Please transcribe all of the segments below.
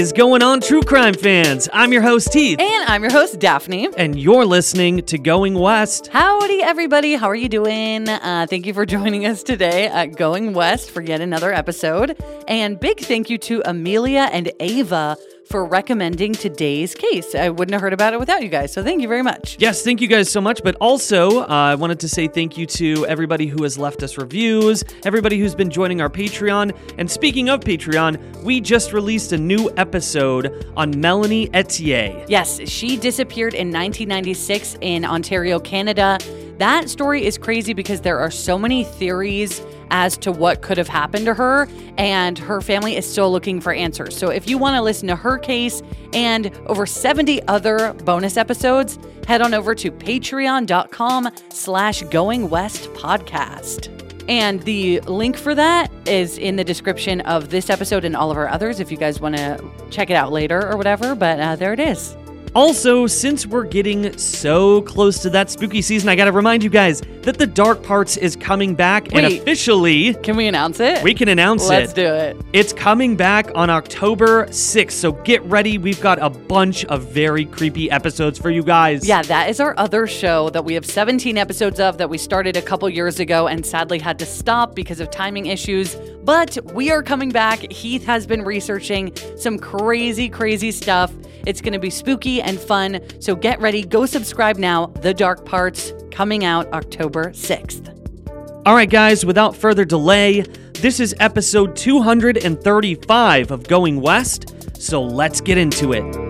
is going on, true crime fans? I'm your host, Heath, And I'm your host, Daphne. and you're listening to Going West. Howdy, everybody. How are you doing? Uh, thank you for joining us today at Going West for yet another episode. And big thank you to Amelia and Ava for recommending today's case. I wouldn't have heard about it without you guys. So thank you very much. Yes, thank you guys so much. But also, uh, I wanted to say thank you to everybody who has left us reviews, everybody who's been joining our Patreon. And speaking of Patreon, we just released a new episode on Melanie Ethier. Yes, she disappeared in 1996 in Ontario, Canada. That story is crazy because there are so many theories as to what could have happened to her, and her family is still looking for answers. So if you want to listen to her case and over 70 other bonus episodes, head on over to patreon.com slash going west podcast. And the link for that is in the description of this episode and all of our others if you guys want to check it out later or whatever. But uh, there it is. Also, since we're getting so close to that spooky season, I gotta remind you guys that the Dark Parts is coming back and officially Can we announce it? we can announce it. Let's do it. It's coming back on October 6th, so get ready. We've got a bunch of very creepy episodes for you guys. Yeah, that is our other show that we have 17 episodes of that we started a couple years ago and sadly had to stop because of timing issues. But we are coming back. Heath has been researching some crazy, crazy stuff. It's going to be spooky and fun. So get ready. Go subscribe now. The Dark Parts coming out October 6th. All right, guys, without further delay, this is episode 235 of Going West, so let's get into it.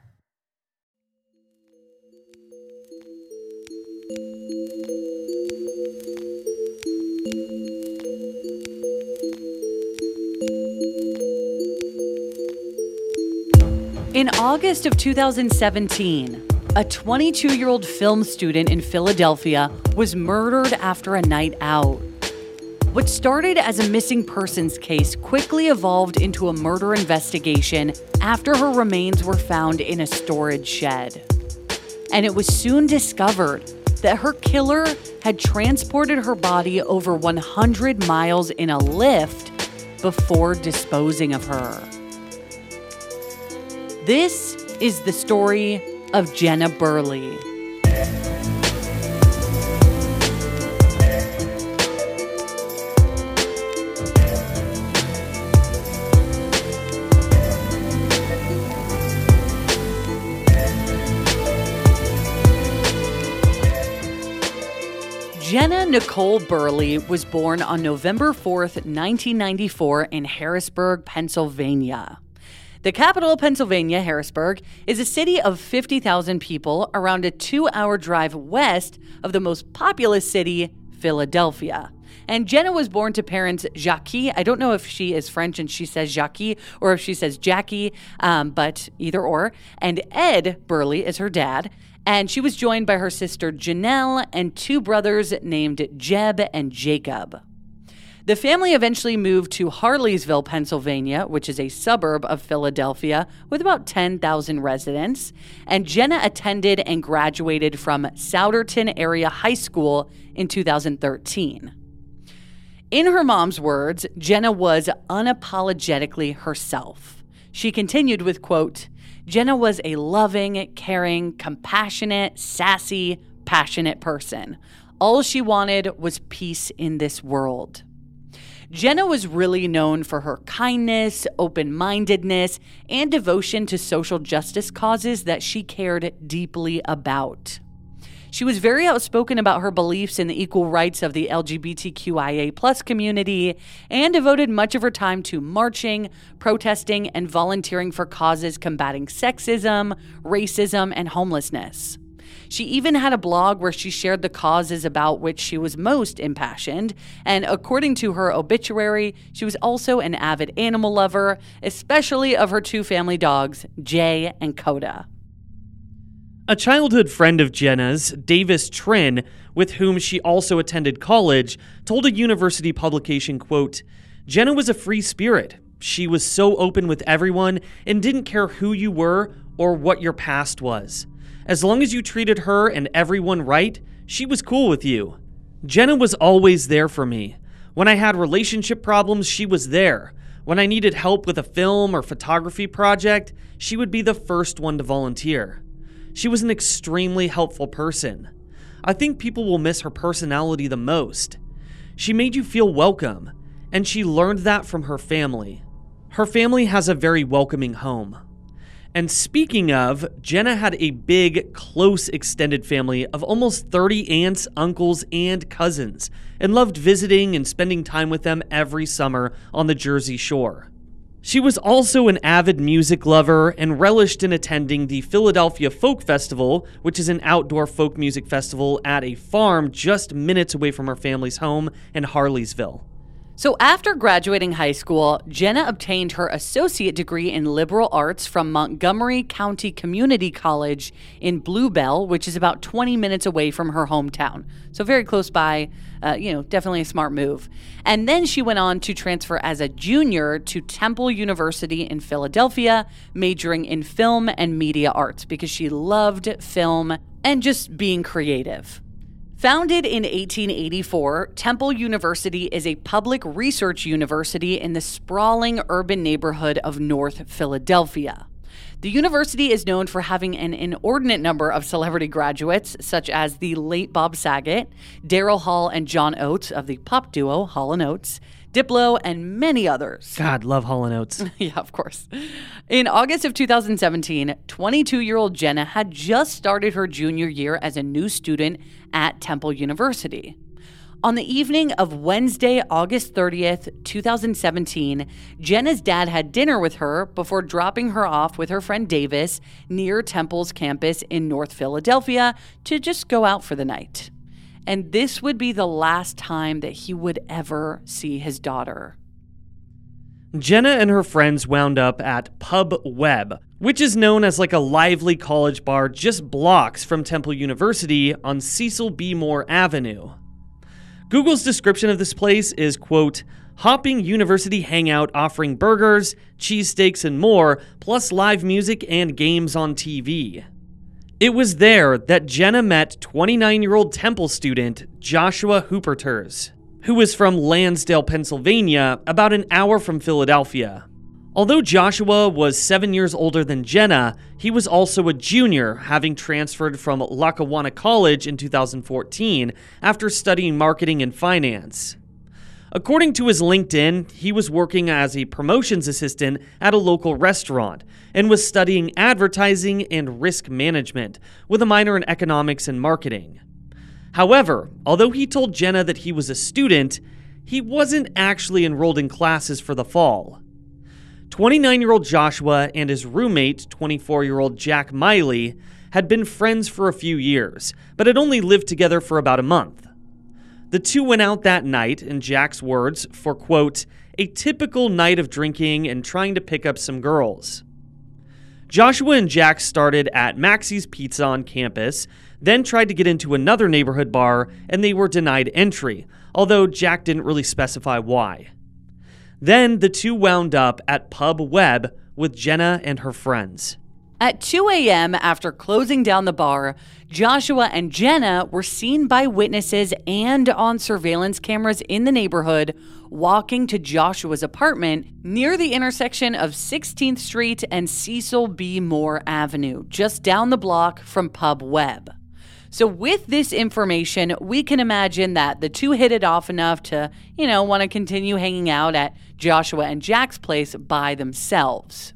In August of 2017, a 22 year old film student in Philadelphia was murdered after a night out. What started as a missing persons case quickly evolved into a murder investigation after her remains were found in a storage shed. And it was soon discovered that her killer had transported her body over 100 miles in a Lyft before disposing of her. This is the story of Jenna Burleigh. Jenna Nicole Burleigh was born on November 4th, 1994, in Harrisburg, Pennsylvania. The capital of Pennsylvania, Harrisburg, is a city of 50,000 people around a two hour drive west of the most populous city, Philadelphia. And Jenna was born to parents Jackie. I don't know if she is French and she says Jackie or if she says Jackie, um, but either or. And Ed Burleigh is her dad. And she was joined by her sister Janelle and two brothers named Jeb and Jacob. The family eventually moved to Harleysville, Pennsylvania, which is a suburb of Philadelphia with about 10,000 residents. And Jenna attended and graduated from Souderton Area High School in 2013. In her mom's words, Jenna was unapologetically herself. She continued with quote, Jenna was a loving, caring, compassionate, sassy, passionate person. All she wanted was peace in this world. Jenna was really known for her kindness, open mindedness, and devotion to social justice causes that she cared deeply about. She was very outspoken about her beliefs in the equal rights of the LGBTQIA plus community and devoted much of her time to marching, protesting, and volunteering for causes combating sexism, racism, and homelessness. She even had a blog where she shared the causes about which she was most impassioned, and according to her obituary, she was also an avid animal lover, especially of her two family dogs, Jay and Coda. A childhood friend of Jenna's, Davis Trin, with whom she also attended college, told a university publication, quote, Jenna was a free spirit. She was so open with everyone and didn't care who you were or what your past was. As long as you treated her and everyone right, she was cool with you. Jenna was always there for me. When I had relationship problems, she was there. When I needed help with a film or photography project, she would be the first one to volunteer. She was an extremely helpful person. I think people will miss her personality the most. She made you feel welcome, and she learned that from her family. Her family has a very welcoming home. And speaking of, Jenna had a big, close extended family of almost 30 aunts, uncles, and cousins, and loved visiting and spending time with them every summer on the Jersey Shore. She was also an avid music lover and relished in attending the Philadelphia Folk Festival, which is an outdoor folk music festival at a farm just minutes away from her family's home in Harleysville. So, after graduating high school, Jenna obtained her associate degree in liberal arts from Montgomery County Community College in Bluebell, which is about 20 minutes away from her hometown. So, very close by. Uh, you know, definitely a smart move. And then she went on to transfer as a junior to Temple University in Philadelphia, majoring in film and media arts because she loved film and just being creative. Founded in 1884, Temple University is a public research university in the sprawling urban neighborhood of North Philadelphia. The university is known for having an inordinate number of celebrity graduates, such as the late Bob Saget, Daryl Hall, and John Oates of the pop duo Hall & Oates, Diplo, and many others. God, love Hall & Oates. yeah, of course. In August of 2017, 22-year-old Jenna had just started her junior year as a new student at Temple University. On the evening of Wednesday, August 30th, 2017, Jenna's dad had dinner with her before dropping her off with her friend Davis near Temple's campus in North Philadelphia to just go out for the night and this would be the last time that he would ever see his daughter. Jenna and her friends wound up at Pub Webb, which is known as like a lively college bar just blocks from Temple University on Cecil B. Moore Avenue. Google's description of this place is, quote, hopping university hangout offering burgers, cheesesteaks, and more, plus live music and games on TV. It was there that Jenna met 29 year old Temple student Joshua Hupperterz, who was from Lansdale, Pennsylvania, about an hour from Philadelphia. Although Joshua was seven years older than Jenna, he was also a junior, having transferred from Lackawanna College in 2014 after studying marketing and finance. According to his LinkedIn, he was working as a promotions assistant at a local restaurant and was studying advertising and risk management with a minor in economics and marketing. However, although he told Jenna that he was a student, he wasn't actually enrolled in classes for the fall. 29 year old Joshua and his roommate, 24 year old Jack Miley, had been friends for a few years, but had only lived together for about a month. The two went out that night, in Jack's words, for quote, a typical night of drinking and trying to pick up some girls. Joshua and Jack started at Maxi's Pizza on campus, then tried to get into another neighborhood bar, and they were denied entry, although Jack didn't really specify why. Then the two wound up at Pub Webb with Jenna and her friends. At 2 a.m., after closing down the bar, Joshua and Jenna were seen by witnesses and on surveillance cameras in the neighborhood walking to Joshua's apartment near the intersection of 16th Street and Cecil B. Moore Avenue, just down the block from Pub Webb. So, with this information, we can imagine that the two hit it off enough to, you know, want to continue hanging out at Joshua and Jack's place by themselves.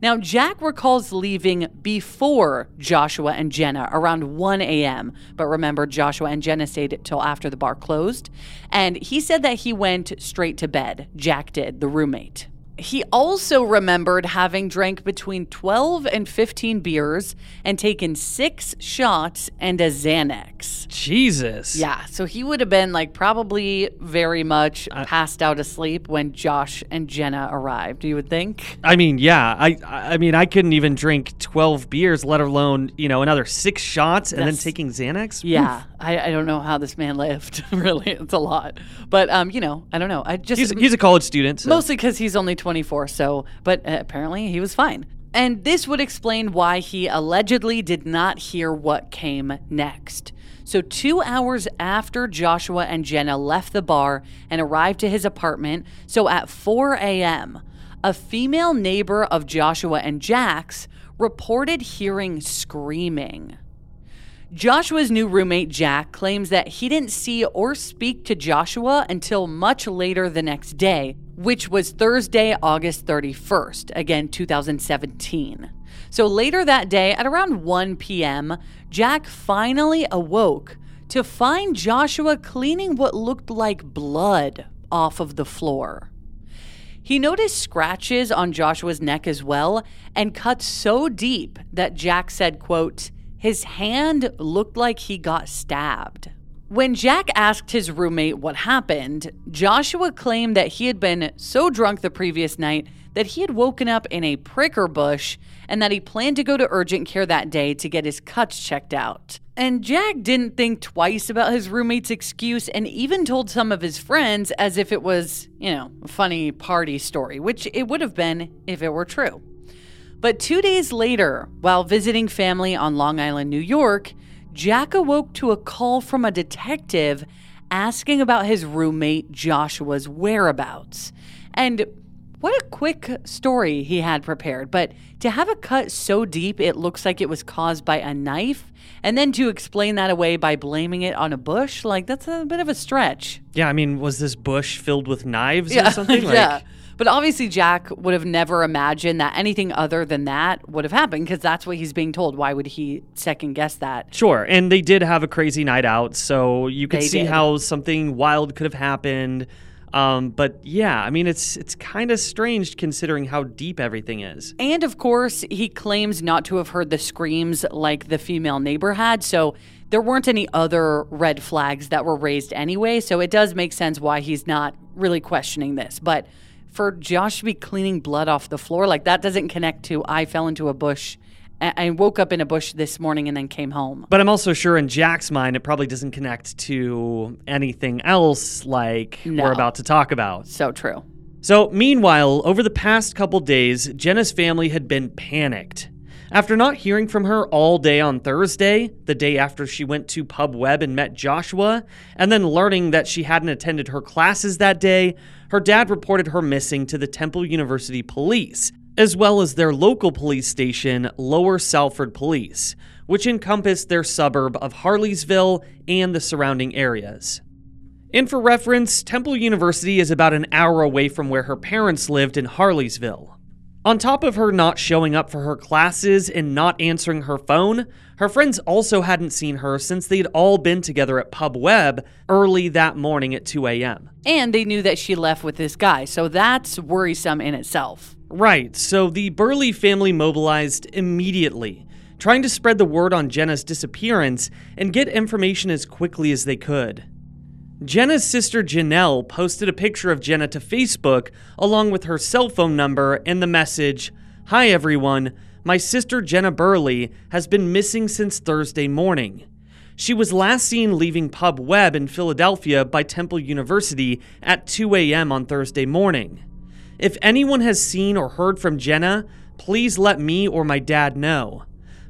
Now, Jack recalls leaving before Joshua and Jenna around 1 a.m. But remember, Joshua and Jenna stayed till after the bar closed. And he said that he went straight to bed. Jack did, the roommate. He also remembered having drank between 12 and 15 beers and taken six shots and a Xanax. Jesus. Yeah, so he would have been like probably very much passed out asleep when Josh and Jenna arrived, you would think? I mean, yeah. I I mean, I couldn't even drink 12 beers, let alone, you know, another 6 shots and then taking Xanax. Yeah, I, I don't know how this man lived. really, it's a lot. But, um, you know, I don't know. I just. He's, he's a college student. So. Mostly because he's only 24, so, but uh, apparently he was fine. And this would explain why he allegedly did not hear what came next. So, two hours after Joshua and Jenna left the bar and arrived to his apartment, so at 4 a.m., a female neighbor of Joshua and Jack's reported hearing screaming. Joshua's new roommate, Jack, claims that he didn't see or speak to Joshua until much later the next day, which was Thursday, August 31st, again, 2017. So later that day, at around 1 p.m., Jack finally awoke to find Joshua cleaning what looked like blood off of the floor. He noticed scratches on Joshua's neck as well and cuts so deep that Jack said, quote, his hand looked like he got stabbed. When Jack asked his roommate what happened, Joshua claimed that he had been so drunk the previous night that he had woken up in a pricker bush and that he planned to go to urgent care that day to get his cuts checked out. And Jack didn't think twice about his roommate's excuse and even told some of his friends as if it was, you know, a funny party story, which it would have been if it were true. But two days later, while visiting family on Long Island, New York, Jack awoke to a call from a detective asking about his roommate Joshua's whereabouts. And what a quick story he had prepared, but to have a cut so deep it looks like it was caused by a knife, and then to explain that away by blaming it on a bush, like that's a bit of a stretch. yeah, I mean, was this bush filled with knives or something? Like, yeah. But obviously, Jack would have never imagined that anything other than that would have happened because that's what he's being told. Why would he second guess that? Sure, and they did have a crazy night out, so you could They see did. how something wild could have happened. Um, but yeah, I mean, it's it's kind of strange considering how deep everything is. And of course, he claims not to have heard the screams like the female neighbor had. So there weren't any other red flags that were raised anyway. So it does make sense why he's not really questioning this. But for Josh to be cleaning blood off the floor, like that doesn't connect to I fell into a bush. I woke up in a bush this morning and then came home. But I'm also sure in Jack's mind, it probably doesn't connect to anything else like No. we're about to talk about. So true. So, meanwhile, over the past couple days, Jenna's family had been panicked. After not hearing from her all day on Thursday, the day after she went to Pub Webb and met Joshua, and then learning that she hadn't attended her classes that day, her dad reported her missing to the Temple University Police, as well as their local police station, Lower Salford Police, which encompassed their suburb of Harleysville and the surrounding areas. And for reference, Temple University is about an hour away from where her parents lived in Harleysville. On top of her not showing up for her classes and not answering her phone, her friends also hadn't seen her since they'd all been together at Pub Webb early that morning at 2 a.m. And they knew that she left with this guy. So that's worrisome in itself. Right, so the Burleigh family mobilized immediately, trying to spread the word on Jenna's disappearance and get information as quickly as they could. Jenna's sister Janelle posted a picture of Jenna to Facebook along with her cell phone number and the message Hi everyone, my sister Jenna Burleigh has been missing since Thursday morning. She was last seen leaving Pub Webb in Philadelphia by Temple University at 2 a.m. on Thursday morning. If anyone has seen or heard from Jenna, please let me or my dad know.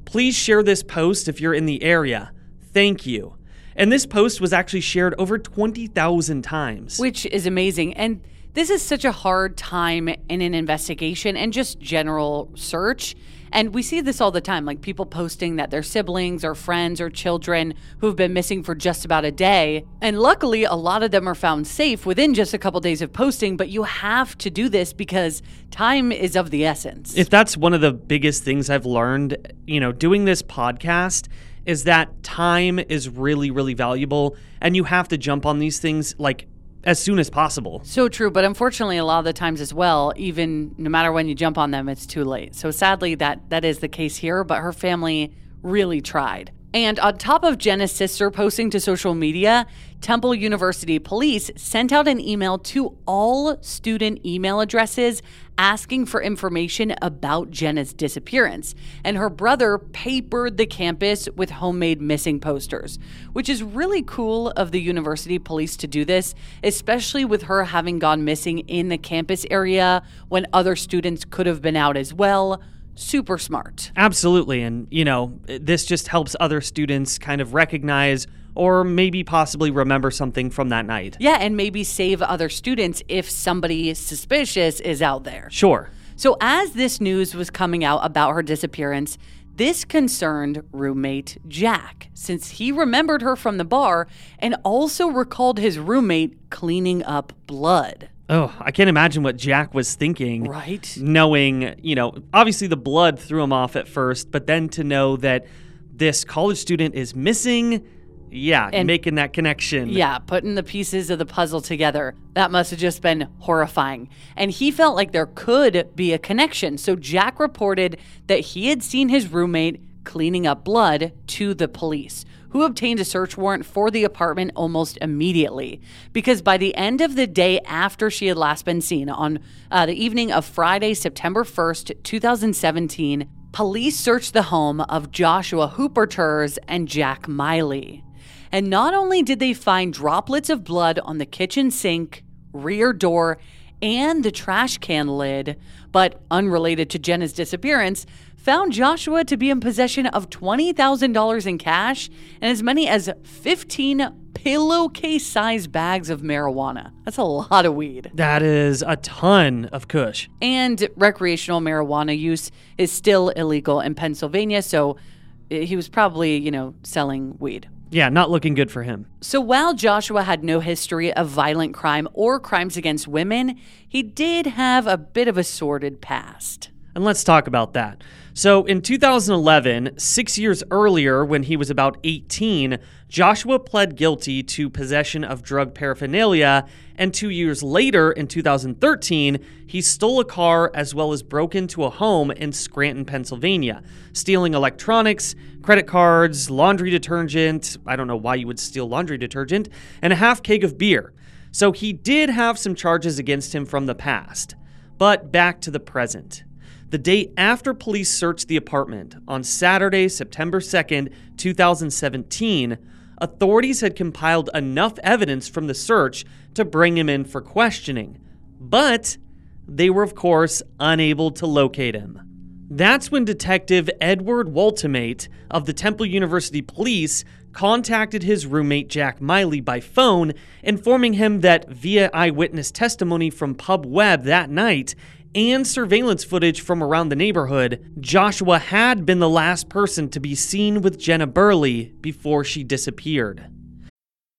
Please share this post if you're in the area. Thank you. And this post was actually shared over 20,000 times. which is amazing. And this is such a hard time in an investigation and just general search. And we see this all the time like people posting that their siblings or friends or children who've been missing for just about a day. And luckily, a lot of them are found safe within just a couple days of posting, but you have to do this because time is of the essence. If that's one of the biggest things I've learned, you know, doing this podcast is that time is really, really valuable and you have to jump on these things like as soon as possible. So true, but unfortunately, a lot of the times as well, even no matter when you jump on them, it's too late. So sadly, that that is the case here. But her family really tried. And on top of Jenna's sister posting to social media, Temple University police sent out an email to all student email addresses asking for information about Jenna's disappearance. And her brother papered the campus with homemade missing posters, which is really cool of the university police to do this, especially with her having gone missing in the campus area when other students could have been out as well super smart. Absolutely. And, you know, this just helps other students kind of recognize or maybe possibly remember something from that night. Yeah, and maybe save other students if somebody suspicious is out there. Sure. So, as this news was coming out about her disappearance, this concerned roommate Jack, since he remembered her from the bar and also recalled his roommate cleaning up blood. Oh, I can't imagine what Jack was thinking. Right. Knowing, you know, obviously the blood threw him off at first, but then to know that this college student is missing, yeah, And- making that connection. Yeah, putting the pieces of the puzzle together. That must have just been horrifying. And he felt like there could be a connection. So Jack reported that he had seen his roommate cleaning up blood to the police, who obtained a search warrant for the apartment almost immediately. Because by the end of the day after she had last been seen, on uh, the evening of Friday, September 1st, 2017, police searched the home of Joshua Hupperterz and Jack Miley. And not only did they find droplets of blood on the kitchen sink, rear door, and the trash can lid, but unrelated to Jenna's disappearance, found Joshua to be in possession of $20,000 in cash and as many as 15 pillowcase sized bags of marijuana. That's a lot of weed. That is a ton of kush. And recreational marijuana use is still illegal in Pennsylvania, so he was probably, you know, selling weed. Yeah, not looking good for him. So while Joshua had no history of violent crime or crimes against women, he did have a bit of a sordid past. And let's talk about that. So, in 2011, six years earlier, when he was about 18, Joshua pled guilty to possession of drug paraphernalia. And two years later, in 2013, he stole a car as well as broke into a home in Scranton, Pennsylvania, stealing electronics, credit cards, laundry detergent. I don't know why you would steal laundry detergent, and a half keg of beer. So, he did have some charges against him from the past. But back to the present. The day after police searched the apartment, on Saturday, September 2nd, 2017, authorities had compiled enough evidence from the search to bring him in for questioning. But they were, of course, unable to locate him. That's when Detective Edward Waltimate of the Temple University Police contacted his roommate Jack Miley by phone, informing him that via eyewitness testimony from Pub Webb that night and surveillance footage from around the neighborhood, Joshua had been the last person to be seen with Jenna Burleigh before she disappeared.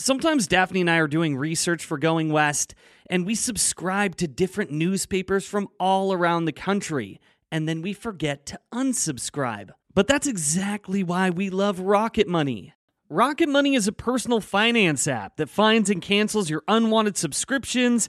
Sometimes Daphne and I are doing research for Going West, and we subscribe to different newspapers from all around the country, and then we forget to unsubscribe. But that's exactly why we love Rocket Money. Rocket Money is a personal finance app that finds and cancels your unwanted subscriptions,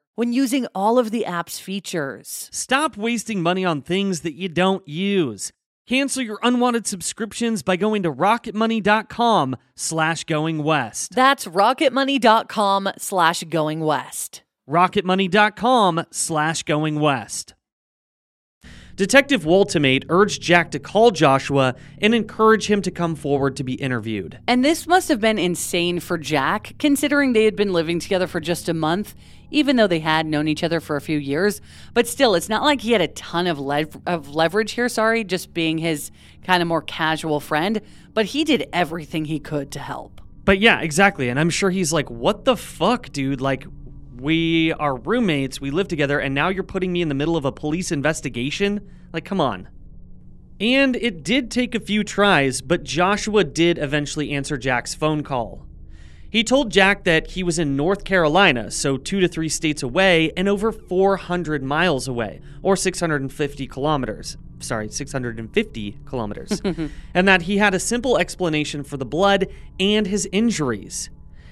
when using all of the app's features. Stop wasting money on things that you don't use. Cancel your unwanted subscriptions by going to rocketmoney.com slash going west. That's rocketmoney.com slash going west. rocketmoney.com slash going west. Detective Woltimate urged Jack to call Joshua and encourage him to come forward to be interviewed. And this must have been insane for Jack, considering they had been living together for just a month, even though they had known each other for a few years. But still, it's not like he had a ton of, lev- of leverage here, sorry, just being his kind of more casual friend. But he did everything he could to help. But yeah, exactly. And I'm sure he's like, what the fuck, dude? Like, we are roommates, we live together, and now you're putting me in the middle of a police investigation? Like, come on. And it did take a few tries, but Joshua did eventually answer Jack's phone call. He told Jack that he was in North Carolina, so two to three states away and over 400 miles away, or 650 kilometers. Sorry, 650 kilometers. and that he had a simple explanation for the blood and his injuries.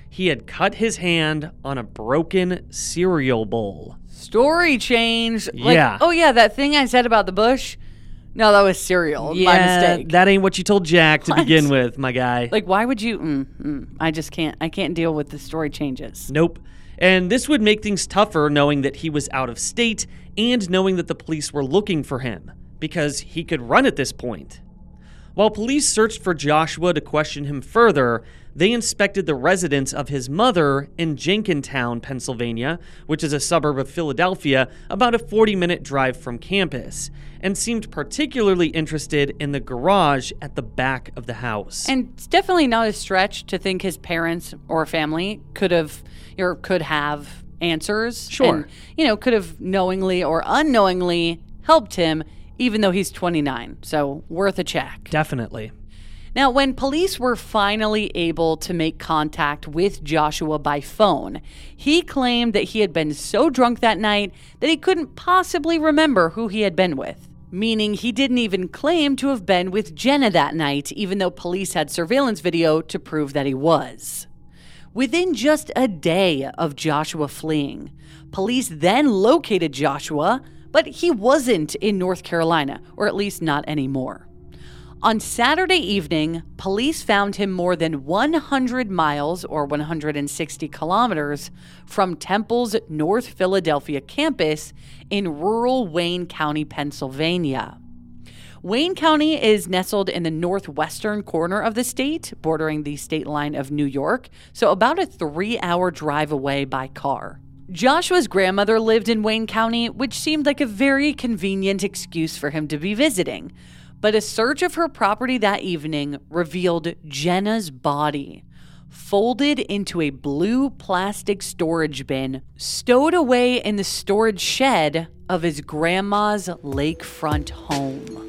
He had cut his hand on a broken cereal bowl. Story change. Like, Yeah. Oh, yeah, that thing I said about the bush. No, that was cereal. My mistake. that ain't what you told Jack to What? begin with, my guy. like, why would you? Mm, mm, I just can't. I can't deal with the story changes. Nope. And this would make things tougher knowing that he was out of state and knowing that the police were looking for him, because he could run at this point. While police searched for Joshua to question him further, they inspected the residence of his mother in Jenkintown, Pennsylvania, which is a suburb of Philadelphia, about a 40 minute drive from campus, and seemed particularly interested in the garage at the back of the house. And it's definitely not a stretch to think his parents or family could have or could have answers. Sure. And, you know, could have knowingly or unknowingly helped him, even though he's 29. So worth a check. Definitely. Now, when police were finally able to make contact with Joshua by phone, he claimed that he had been so drunk that night that he couldn't possibly remember who he had been with. Meaning he didn't even claim to have been with Jenna that night, even though police had surveillance video to prove that he was. Within just a day of Joshua fleeing, police then located Joshua, but he wasn't in North Carolina, or at least not anymore. On Saturday evening, police found him more than 100 miles or 160 kilometers from Temple's North Philadelphia campus in rural Wayne County, Pennsylvania. Wayne County is nestled in the northwestern corner of the state, bordering the state line of New York, so about a three hour drive away by car. Joshua's grandmother lived in Wayne County, which seemed like a very convenient excuse for him to be visiting. But a search of her property that evening revealed Jenna's body, folded into a blue plastic storage bin, stowed away in the storage shed of his grandma's lakefront home.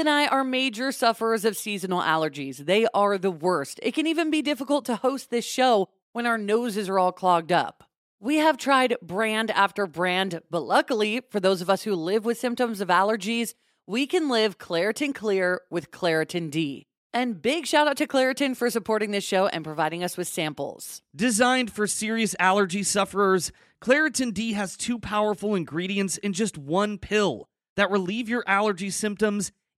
And I are major sufferers of seasonal allergies. They are the worst. It can even be difficult to host this show when our noses are all clogged up. We have tried brand after brand, but luckily, for those of us who live with symptoms of allergies, we can live Claritin Clear with Claritin D. And big shout out to Claritin for supporting this show and providing us with samples. Designed for serious allergy sufferers, Claritin D has two powerful ingredients in just one pill that relieve your allergy symptoms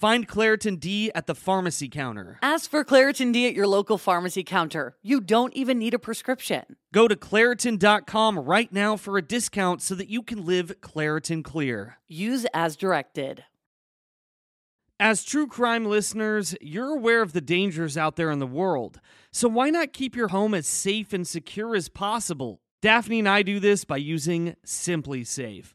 Find Claritin D at the pharmacy counter. Ask for Claritin D at your local pharmacy counter. You don't even need a prescription. Go to Claritin.com right now for a discount so that you can live Claritin Clear. Use as directed. As true crime listeners, you're aware of the dangers out there in the world. So why not keep your home as safe and secure as possible? Daphne and I do this by using SimpliSafe.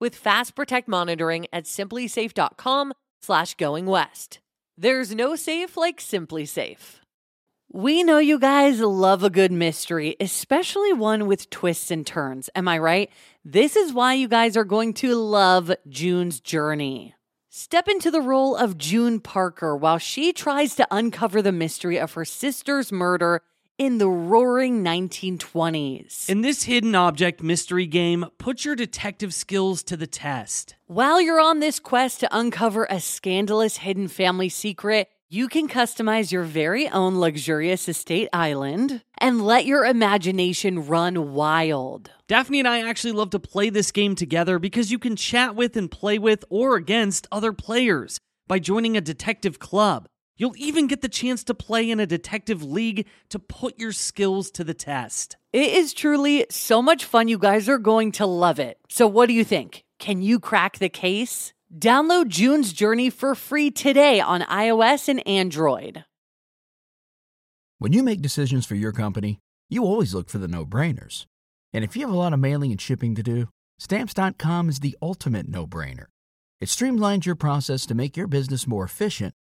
with Fast Protect monitoring at simplisafe.com slash going west. There's no safe like SimpliSafe. We know you guys love a good mystery, especially one with twists and turns. Am I right? This is why you guys are going to love June's journey. Step into the role of June Parker while she tries to uncover the mystery of her sister's murder in the roaring 1920s. In this hidden object mystery game, put your detective skills to the test. While you're on this quest to uncover a scandalous hidden family secret, you can customize your very own luxurious estate island and let your imagination run wild. Daphne and I actually love to play this game together because you can chat with and play with or against other players by joining a detective club. You'll even get the chance to play in a detective league to put your skills to the test. It is truly so much fun. You guys are going to love it. So, what do you think? Can you crack the case? Download June's Journey for free today on iOS and Android. When you make decisions for your company, you always look for the no brainers. And if you have a lot of mailing and shipping to do, stamps.com is the ultimate no brainer. It streamlines your process to make your business more efficient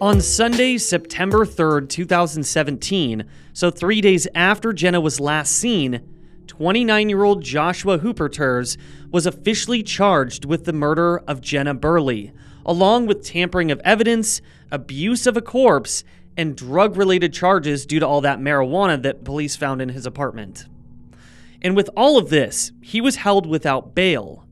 On Sunday, September 3rd, 2017, so three days after Jenna was last seen, 29 year old Joshua Hupperterz was officially charged with the murder of Jenna Burleigh, along with tampering of evidence, abuse of a corpse, and drug related charges due to all that marijuana that police found in his apartment. And with all of this, he was held without bail.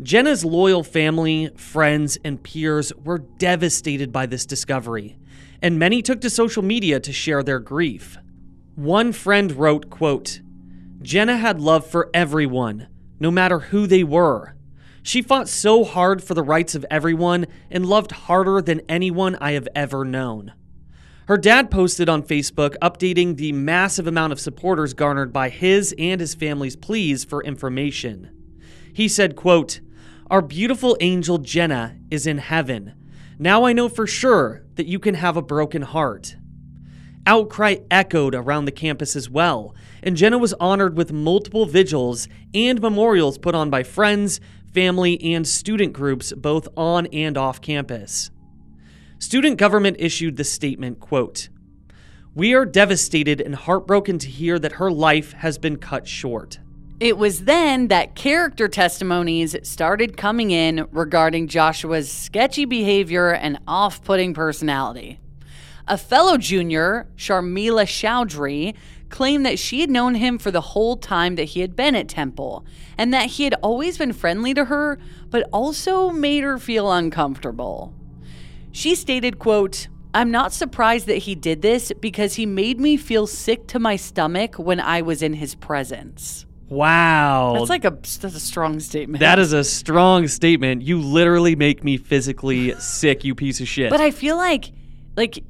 Jenna's loyal family, friends, and peers were devastated by this discovery, and many took to social media to share their grief. One friend wrote, quote, Jenna had love for everyone, no matter who they were. She fought so hard for the rights of everyone and loved harder than anyone I have ever known. Her dad posted on Facebook updating the massive amount of supporters garnered by his and his family's pleas for information. He said, quote, our beautiful angel Jenna is in heaven. Now I know for sure that you can have a broken heart. Outcry echoed around the campus as well, and Jenna was honored with multiple vigils and memorials put on by friends, family, and student groups both on and off campus. Student government issued the statement, quote, "We are devastated and heartbroken to hear that her life has been cut short." It was then that character testimonies started coming in regarding Joshua's sketchy behavior and off putting personality. A fellow junior, Sharmila Chowdhury, claimed that she had known him for the whole time that he had been at Temple and that he had always been friendly to her, but also made her feel uncomfortable. She stated, quote, I'm not surprised that he did this because he made me feel sick to my stomach when I was in his presence. Wow. That's like a that's a strong statement. that is a strong statement. You literally make me physically sick, you piece of shit. But I feel like like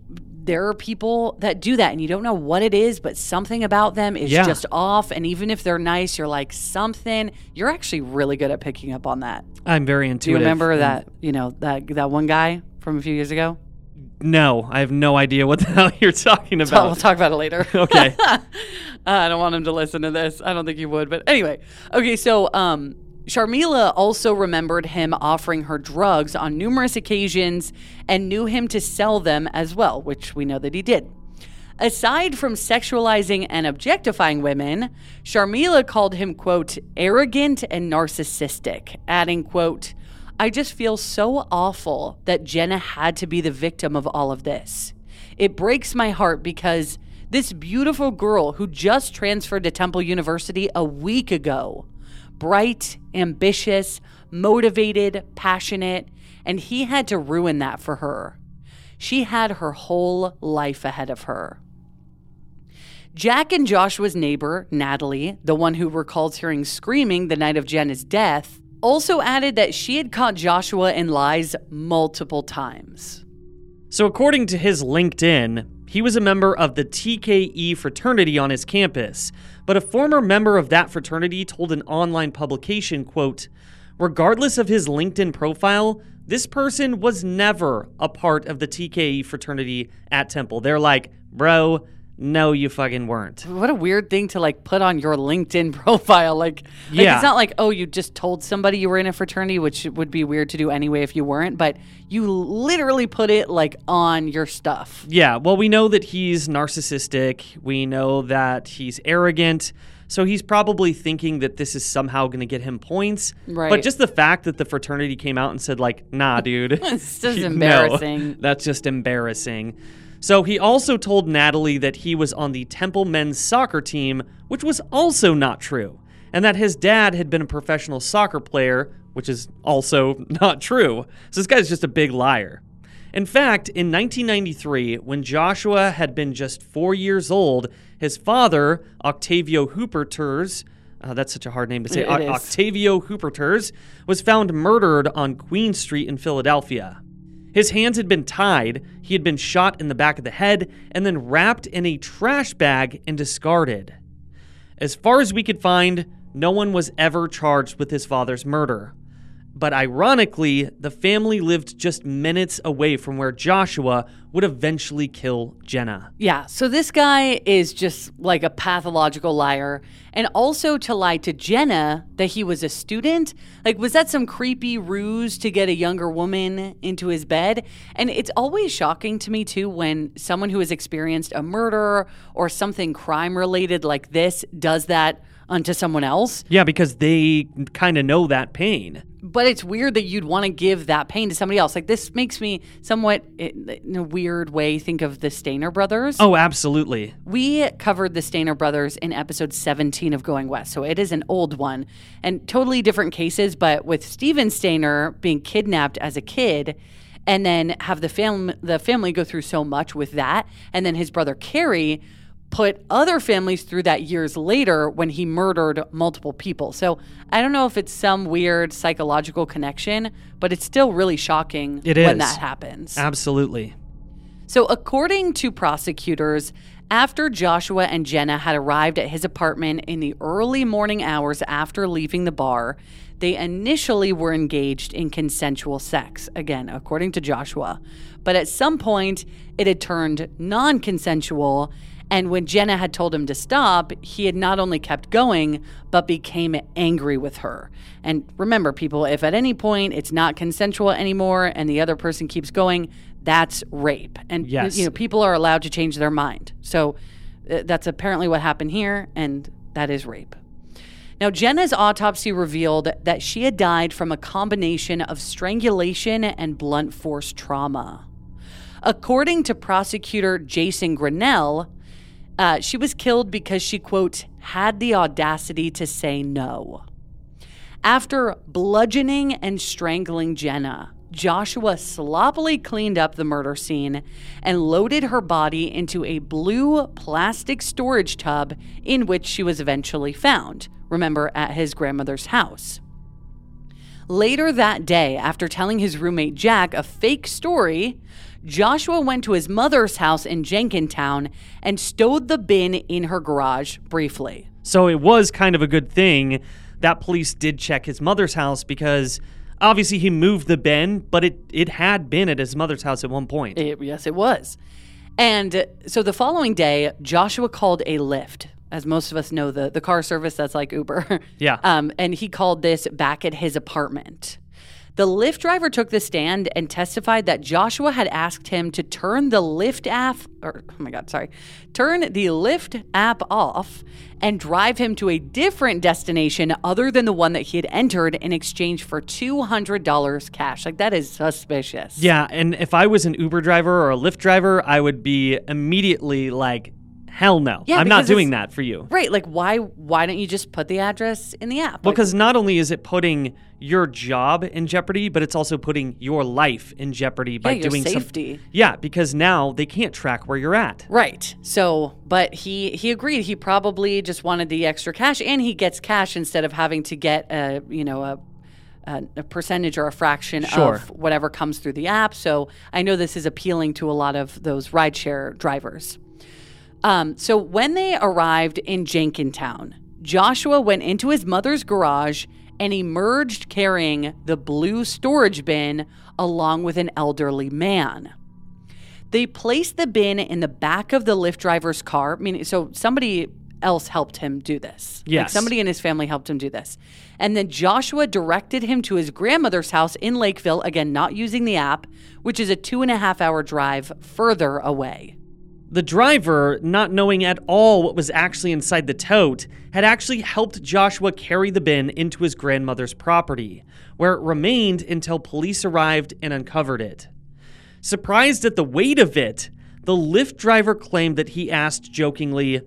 there are people that do that and you don't know what it is, but something about them is Yeah. just off. And even if they're nice, you're like something. You're actually really good at picking up on that. I'm very Do you remember that? You know that that one guy from a few years ago. No, I have no idea what the hell you're talking So we'll talk about it later. Okay. I don't want him to listen to this. I don't think he would, but anyway. Okay, so um Sharmila also remembered him offering her drugs on numerous occasions and knew him to sell them as well, which we know that he did. Aside from sexualizing and objectifying women, Sharmila called him, quote, arrogant and narcissistic, adding, quote, I just feel so awful that Jenna had to be the victim of all of this. It breaks my heart because this beautiful girl who just transferred to Temple University a week ago, bright, ambitious, motivated, passionate, and he had to ruin that for her. She had her whole life ahead of her. Jack and Joshua's neighbor, Natalie, the one who recalls hearing screaming the night of Jenna's death, also added that she had caught Joshua in lies multiple times. So, according to his LinkedIn, he was a member of the TKE fraternity on his campus, but a former member of that fraternity told an online publication, quote, regardless of his LinkedIn profile, this person was never a part of the TKE fraternity at Temple. They're like, bro, no, you fucking weren't. What a weird thing to like put on your LinkedIn profile. Like, like Yeah. it's not like, oh, you just told somebody you were in a fraternity, which would be weird to do anyway if you weren't, but you literally put it like on your stuff. Yeah, well, we know that he's narcissistic. We know that he's arrogant. So he's probably thinking that this is somehow going to get him points. Right. But just the fact that the fraternity came out and said, like, nah, dude. It's just No, embarrassing. that's just embarrassing. So he also told Natalie that he was on the Temple men's soccer team, which was also not true, and that his dad had been a professional soccer player, which is also not true. So this guy's just a big liar. In fact, in 1993, when Joshua had been just four years old, his father, Octavio Hupperterz, uh, that's such a hard name to say, is. Octavio Hupperterz, was found murdered on Queen Street in Philadelphia. His hands had been tied, he had been shot in the back of the head, and then wrapped in a trash bag and discarded. As far as we could find, no one was ever charged with his father's murder. But ironically, the family lived just minutes away from where Joshua would eventually kill Jenna. Yeah, so this guy is just like a pathological liar. And also to lie to Jenna that he was a student. Like, was that some creepy ruse to get a younger woman into his bed? And it's always shocking to me, too, when someone who has experienced a murder or something crime related like this does that unto someone else. Yeah, because they kind of know that pain. But it's weird that you'd want to give that pain to somebody else. Like, this makes me somewhat, eh, in a weird way, think of the Stayner brothers. Oh, absolutely. We covered the Stayner brothers in episode 17 of Going West, so it is an old one and totally different cases. But with Steven Stayner being kidnapped as a kid, and then have the fam- the family go through so much with that, and then his brother Cary put other families through that years later when he murdered multiple people. So I don't know if it's some weird psychological connection, but it's still really shocking It when is. that happens. Absolutely. So, according to prosecutors, after Joshua and Jenna had arrived at his apartment in the early morning hours after leaving the bar, they initially were engaged in consensual sex, again, according to Joshua. But at some point, it had turned non consensual. And when Jenna had told him to stop, he had not only kept going, but became angry with her. And remember, people, if at any point it's not consensual anymore and the other person keeps going, that's rape. And Yes. you know, people are allowed to change their mind. So uh, that's apparently what happened here, and that is rape. Now, Jenna's autopsy revealed that she had died from a combination of strangulation and blunt force trauma. According to prosecutor Jason Grinnell, uh, she was killed because she, quote, had the audacity to say no. After bludgeoning and strangling Jenna, Joshua sloppily cleaned up the murder scene and loaded her body into a blue plastic storage tub in which she was eventually found, remember, at his grandmother's house. Later that day, after telling his roommate Jack a fake story, Joshua went to his mother's house in Jenkintown and stowed the bin in her garage briefly. So it was kind of a good thing that police did check his mother's house because obviously he moved the bin, but it, it had been at his mother's house at one point. It- yes, it was. And so the following day, Joshua called a Lyft. As most of us know, the, the car service that's like Uber. Yeah. Um, and he called this back at his apartment. The Lyft driver took the stand and testified that Joshua had asked him to turn the Lyft app, or oh my God, sorry, turn the Lyft app off and drive him to a different destination other than the one that he had entered in exchange for $200 cash. Like, that is suspicious. Yeah, and if I was an Uber driver or a Lyft driver, I would be immediately like, hell no. Yeah, I'm not doing that for you. Right. Like, why Why don't you just put the address in the app? Like, Because not only is it putting your job in jeopardy, but it's also putting your life in jeopardy by your doing some- safety. yeah, because now they can't track where you're at. Right. So, but he he agreed. He probably just wanted the extra cash, and he gets cash instead of having to get a you know a a, a percentage or a fraction Sure. of whatever comes through the app. So I know this is appealing to a lot of those rideshare drivers. Um, so when they arrived in Jenkintown, Joshua went into his mother's garage and emerged carrying the blue storage bin along with an elderly man. They placed the bin in the back of the Lyft driver's car, meaning so somebody else helped him do this. Like Yes. somebody in his family helped him do this. And then Joshua directed him to his grandmother's house in Lakeville, again, not using the app, which is a two and a half hour drive further away. The driver, not knowing at all what was actually inside the tote, had actually helped Joshua carry the bin into his grandmother's property, where it remained until police arrived and uncovered it. Surprised at the weight of it, the Lyft driver claimed that he asked jokingly,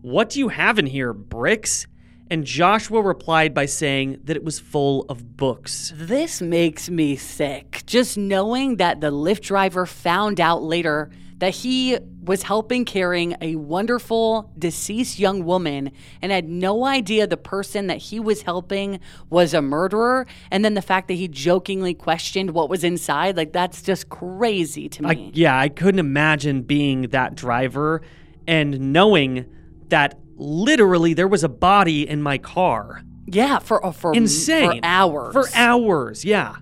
What do you have in here, bricks? And Joshua replied by saying that it was full of books. This makes me sick. Just knowing that the Lyft driver found out later that he was helping carrying a wonderful deceased young woman and had no idea the person that he was helping was a murderer. And then the fact that he jokingly questioned what was inside, like that's just crazy to me. I, yeah, I couldn't imagine being that driver and knowing that literally there was a body in my car. yeah, for, uh, for, Insane. for hours. For hours, yeah.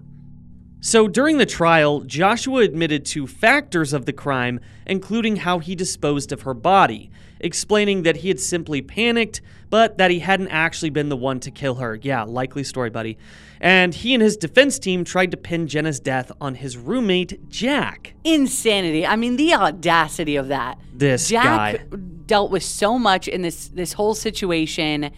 So during the trial, Joshua admitted to factors of the crime, including how he disposed of her body, explaining that he had simply panicked, but that he hadn't actually been the one to kill her. Yeah, likely story, buddy. And he and his defense team tried to pin Jenna's death on his roommate, Jack. insanity. I mean, the audacity of that. This Jack guy. dealt with so much in this this whole situation,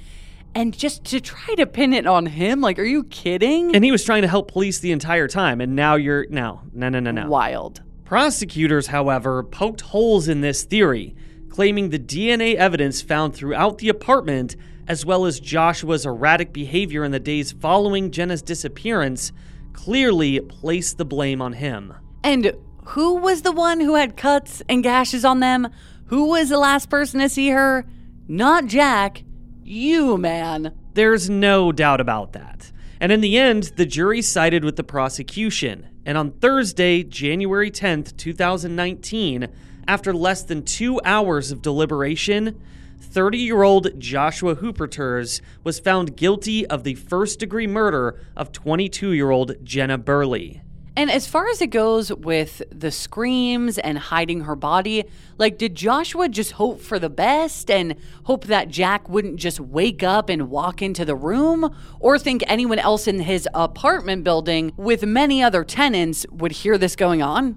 and just to try to pin it on him, like, are you kidding? And he was trying to help police the entire time, and now you're no, no, no, no, no. Wild. Prosecutors, however, poked holes in this theory, claiming the DNA evidence found throughout the apartment, as well as Joshua's erratic behavior in the days following Jenna's disappearance, clearly placed the blame on him. And who was the one who had cuts and gashes on them? Who was the last person to see her? Not Jack. You, man. There's no doubt about that. And in the end, the jury sided with the prosecution. And on Thursday, January 10th, 2019, after less than two hours of deliberation, 30 year old Joshua Hupperterz was found guilty of the first degree murder of 22 year old Jenna Burleigh. And as far as it goes with the screams and hiding her body, like, did Joshua just hope for the best and hope that Jack wouldn't just wake up and walk into the room? Or think anyone else in his apartment building with many other tenants would hear this going on?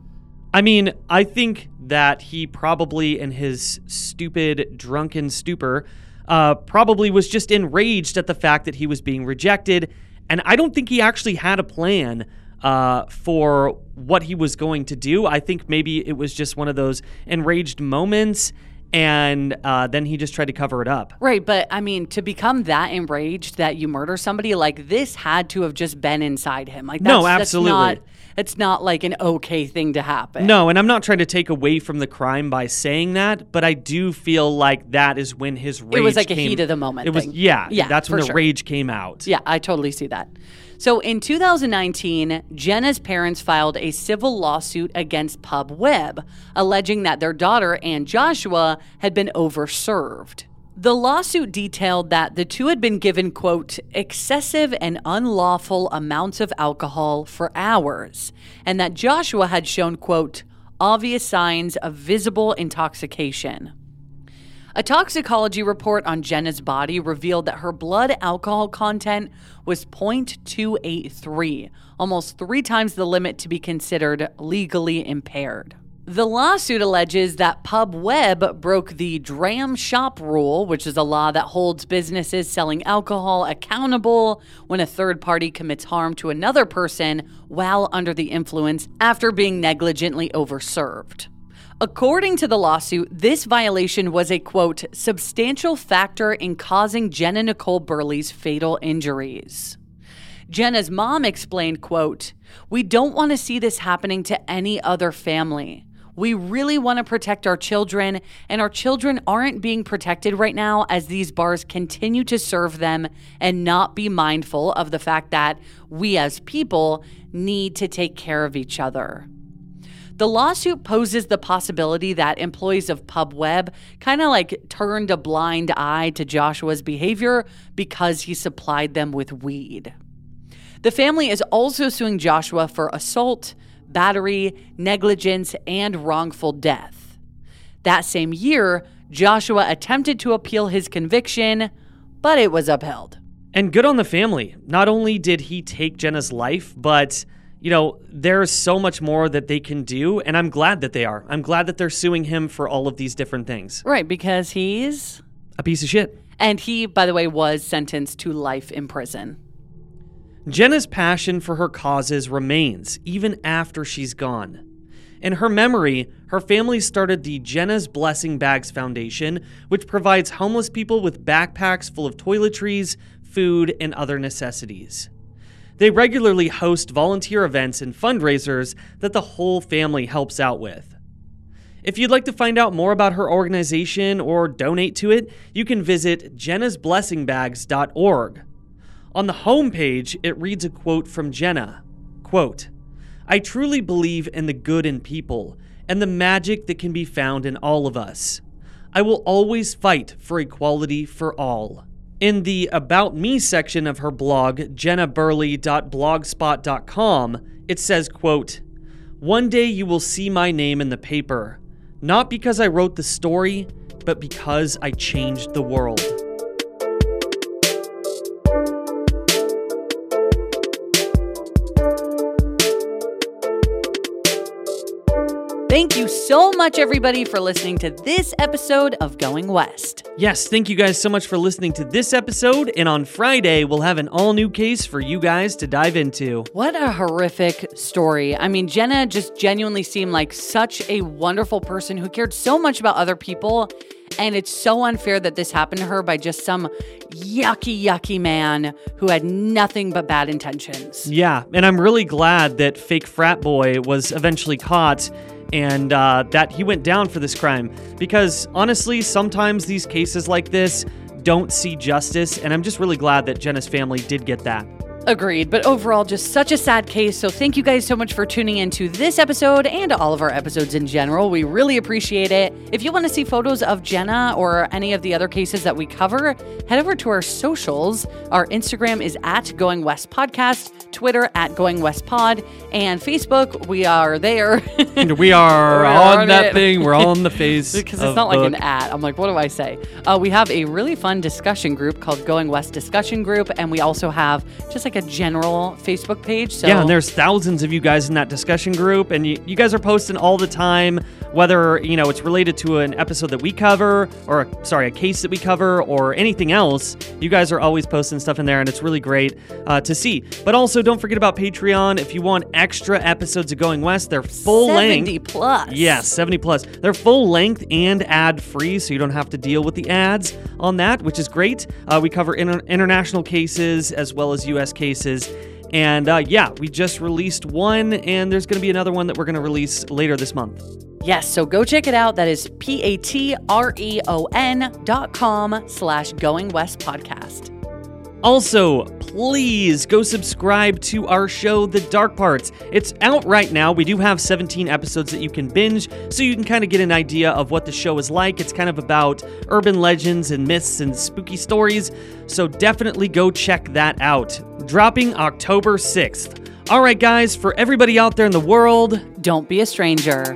I mean, I think that he probably, in his stupid, drunken stupor, uh, probably was just enraged at the fact that he was being rejected. And I don't think he actually had a plan uh, for what he was going to do. I think maybe it was just one of those enraged moments. and uh, then he just tried to cover it up. Right, but I mean, to become that enraged that you murder somebody, like this had to have just been inside him. Like, that's, No, absolutely. That's not, it's not like an okay thing to happen. No, and I'm not trying to take away from the crime by saying that, but I do feel like that is when his rage It was like a heat of the moment It was yeah, Yeah, That's when the sure. rage came out. Yeah, I totally see that. So in 2019, Jenna's parents filed a civil lawsuit against Pub Webb, alleging that their daughter and Joshua had been overserved. The lawsuit detailed that the two had been given, quote, excessive and unlawful amounts of alcohol for hours, and that Joshua had shown, quote, obvious signs of visible intoxication. A toxicology report on Jenna's body revealed that her blood alcohol content was 0.283, almost three times the limit to be considered legally impaired. The lawsuit alleges that Pub Webb broke the Dram Shop rule, which is a law that holds businesses selling alcohol accountable when a third party commits harm to another person while under the influence after being negligently overserved. According to the lawsuit, this violation was a quote, substantial factor in causing Jenna Nicole Burleigh's fatal injuries. Jenna's mom explained, quote, We don't want to see this happening to any other family. We really want to protect our children, and our children aren't being protected right now as these bars continue to serve them and not be mindful of the fact that we as people need to take care of each other. The lawsuit poses the possibility that employees of Pub Webb kind of like turned a blind eye to Joshua's behavior because he supplied them with weed. The family is also suing Joshua for assault, battery, negligence, and wrongful death. That same year, Joshua attempted to appeal his conviction, but it was upheld. And good on the family. Not only did he take Jenna's life, but you know, there's so much more that they can do, and I'm glad that they are. I'm glad that they're suing him for all of these different things. Right, because he's. A piece of shit. And he, by the way, was sentenced to life in prison. Jenna's passion for her causes remains even after she's gone. In her memory, her family started the Jenna's Blessing Bags Foundation, which provides homeless people with backpacks full of toiletries, food, and other necessities. They regularly host volunteer events and fundraisers that the whole family helps out with. If you'd like to find out more about her organization or donate to it, you can visit jennasblessingbags.org. On the homepage, it reads a quote from Jenna. Quote, I truly believe in the good in people and the magic that can be found in all of us. I will always fight for equality for all. In the About Me section of her blog, jennaburley.blogspot.com, it says, quote, One day you will see my name in the paper, not because I wrote the story, but because I changed the world. Thank you so much, everybody, for listening to this episode of Going West. Yes, thank you guys so much for listening to this episode. And on Friday, we'll have an all new case for you guys to dive into. What a horrific story. I mean, Jenna just genuinely seemed like such a wonderful person who cared so much about other people. And it's so unfair that this happened to her by just some yucky, yucky man who had nothing but bad intentions. Yeah, and I'm really glad that fake frat boy was eventually caught and uh, that he went down for this crime. Because honestly, sometimes these cases like this don't see justice, and I'm just really glad that Jenna's family did get that. Agreed, but overall, just such a sad case. So, thank you guys so much for tuning into this episode and all of our episodes in general. We really appreciate it. If you want to see photos of Jenna or any of the other cases that we cover, head over to our socials. Our Instagram is at Going West Podcast, Twitter at Going West Pod, and Facebook. We are there. we are We're on, on that thing. We're on the face. because it's not like an book. ad. I'm like, what do I say? Uh, we have a really fun discussion group called Going West Discussion Group, and we also have just like a general Facebook page. So Yeah, and there's thousands of you guys in that discussion group, and you, you guys are posting all the time, whether you know it's related to an episode that we cover, or sorry, a case that we cover, or anything else. You guys are always posting stuff in there, and it's really great uh, to see. But also, don't forget about Patreon. If you want extra episodes of Going West, they're full 70 length. plus. Yes, 70 plus. They're full length and ad free, so you don't have to deal with the ads on that, which is great. Uh, we cover inter- international cases as well as U.S. cases. And uh, yeah, we just released one, and there's going to be another one that we're going to release later this month. Yes, so go check it out. That is P A T R E O N dot com slash Going West Podcast. Also, please go subscribe to our show, The Dark Parts. It's out right now. We do have 17 episodes that you can binge, so you can kind of get an idea of what the show is like. It's kind of about urban legends and myths and spooky stories, so definitely go check that out. Dropping October 6th. All right, guys, for everybody out there in the world, Don't be a stranger.